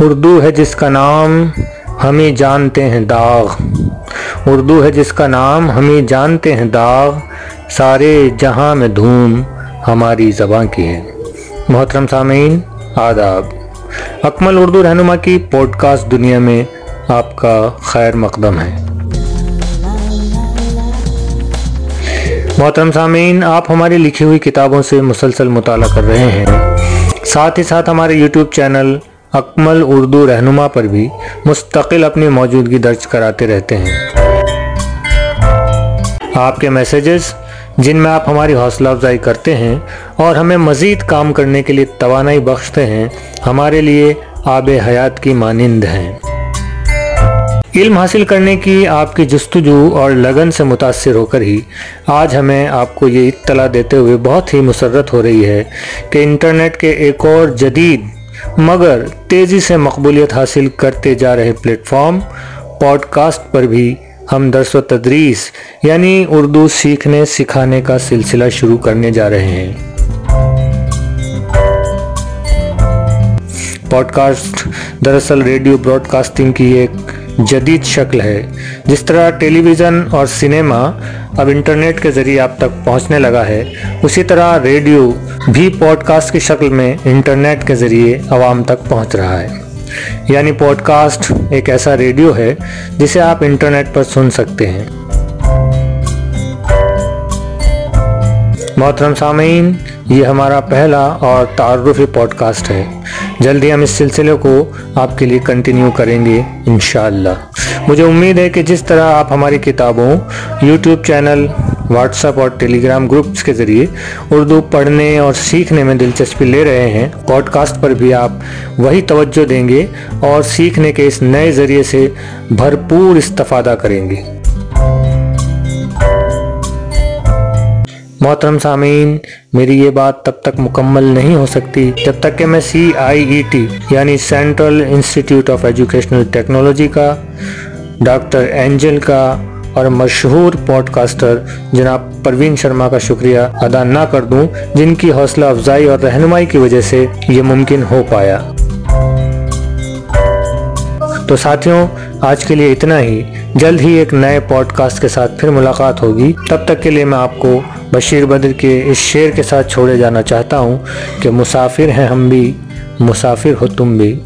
اردو ہے جس کا نام ہمیں جانتے ہیں، داغ۔ اردو ہے جس کا نام ہمیں جانتے ہیں، داغ۔ سارے جہاں میں دھوم ہماری زباں کی ہے۔ محترم سامعین، آداب۔ اکمل اردو رہنما کی پوڈ کاسٹ دنیا میں آپ کا خیر مقدم ہے۔ محترم سامعین، آپ ہماری لکھی ہوئی کتابوں سے مسلسل مطالعہ کر رہے ہیں۔ ساتھ ہی ساتھ ہمارے یوٹیوب چینل اکمل اردو رہنما پر بھی مستقل اپنی موجودگی درج کراتے رہتے ہیں۔ آپ کے میسیجز جن میں آپ ہماری حوصلہ افزائی کرتے ہیں اور ہمیں مزید کام کرنے کے لیے توانائی بخشتے ہیں، ہمارے لیے آب حیات کی مانند ہیں۔ علم حاصل کرنے کی آپ کی جستجو اور لگن سے متاثر ہو کر ہی آج ہمیں آپ کو یہ اطلاع دیتے ہوئے بہت ہی مسرت ہو رہی ہے کہ انٹرنیٹ کے ایک اور جدید مگر تیزی سے مقبولیت حاصل کرتے جا رہے پلیٹ فارم پوڈ کاسٹ پر بھی ہم درس و تدریس یعنی اردو سیکھنے، سکھانے کا سلسلہ شروع کرنے جا رہے ہیں۔ پوڈ کاسٹ دراصل ریڈیو براڈ کاسٹنگ کی ایک جدید شکل ہے، جس طرح ٹیلی ویژن اور سنیما اب انٹرنیٹ کے ذریعے آپ تک پہنچنے لگا ہے، اسی طرح ریڈیو بھی پوڈ کاسٹ کی شکل میں انٹرنیٹ کے ذریعے عوام تک پہنچ رہا ہے۔ یعنی پوڈ کاسٹ ایک ایسا ریڈیو ہے جسے آپ انٹرنیٹ پر سن سکتے ہیں۔ محترم سامعین، یہ ہمارا پہلا اور تعارفی پوڈ کاسٹ ہے۔ جلدی ہم اس سلسلے کو آپ کے لیے کنٹینیو کریں گے انشاءاللہ۔ مجھے امید ہے کہ جس طرح آپ ہماری کتابوں، یوٹیوب چینل، واٹس اپ اور ٹیلی گرام گروپس کے ذریعے اردو پڑھنے اور سیکھنے میں دلچسپی لے رہے ہیں پوڈ کاسٹ پر بھی آپ وہی توجہ دیں گے اور سیکھنے کے اس نئے ذریعے سے بھرپور استفادہ کریں گے۔ محترم سامعین، میری یہ بات تب تک مکمل نہیں ہو سکتی جب تک کہ میں سی آئی ای ٹی یعنی central institute of educational technology کا، ڈاکٹر اینجل کا اور مشہور پوڈ کاسٹر جناب پروین شرما کا شکریہ ادا نہ کر دوں جن کی حوصلہ افزائی اور رہنمائی کی وجہ سے یہ ممکن ہو پایا۔ تو ساتھیوں، آج کے لیے اتنا ہی۔ جلد ہی ایک نئے پوڈ کاسٹ کے ساتھ پھر ملاقات ہوگی۔ تب تک کے لیے میں آپ کو بشیر بدر کے اس شعر کے ساتھ چھوڑے جانا چاہتا ہوں کہ مسافر ہیں ہم بھی، مسافر ہو تم بھی۔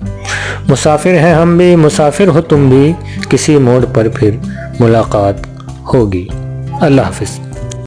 مسافر ہیں ہم بھی، مسافر ہو تم بھی۔ کسی موڑ پر پھر ملاقات ہوگی۔ اللہ حافظ۔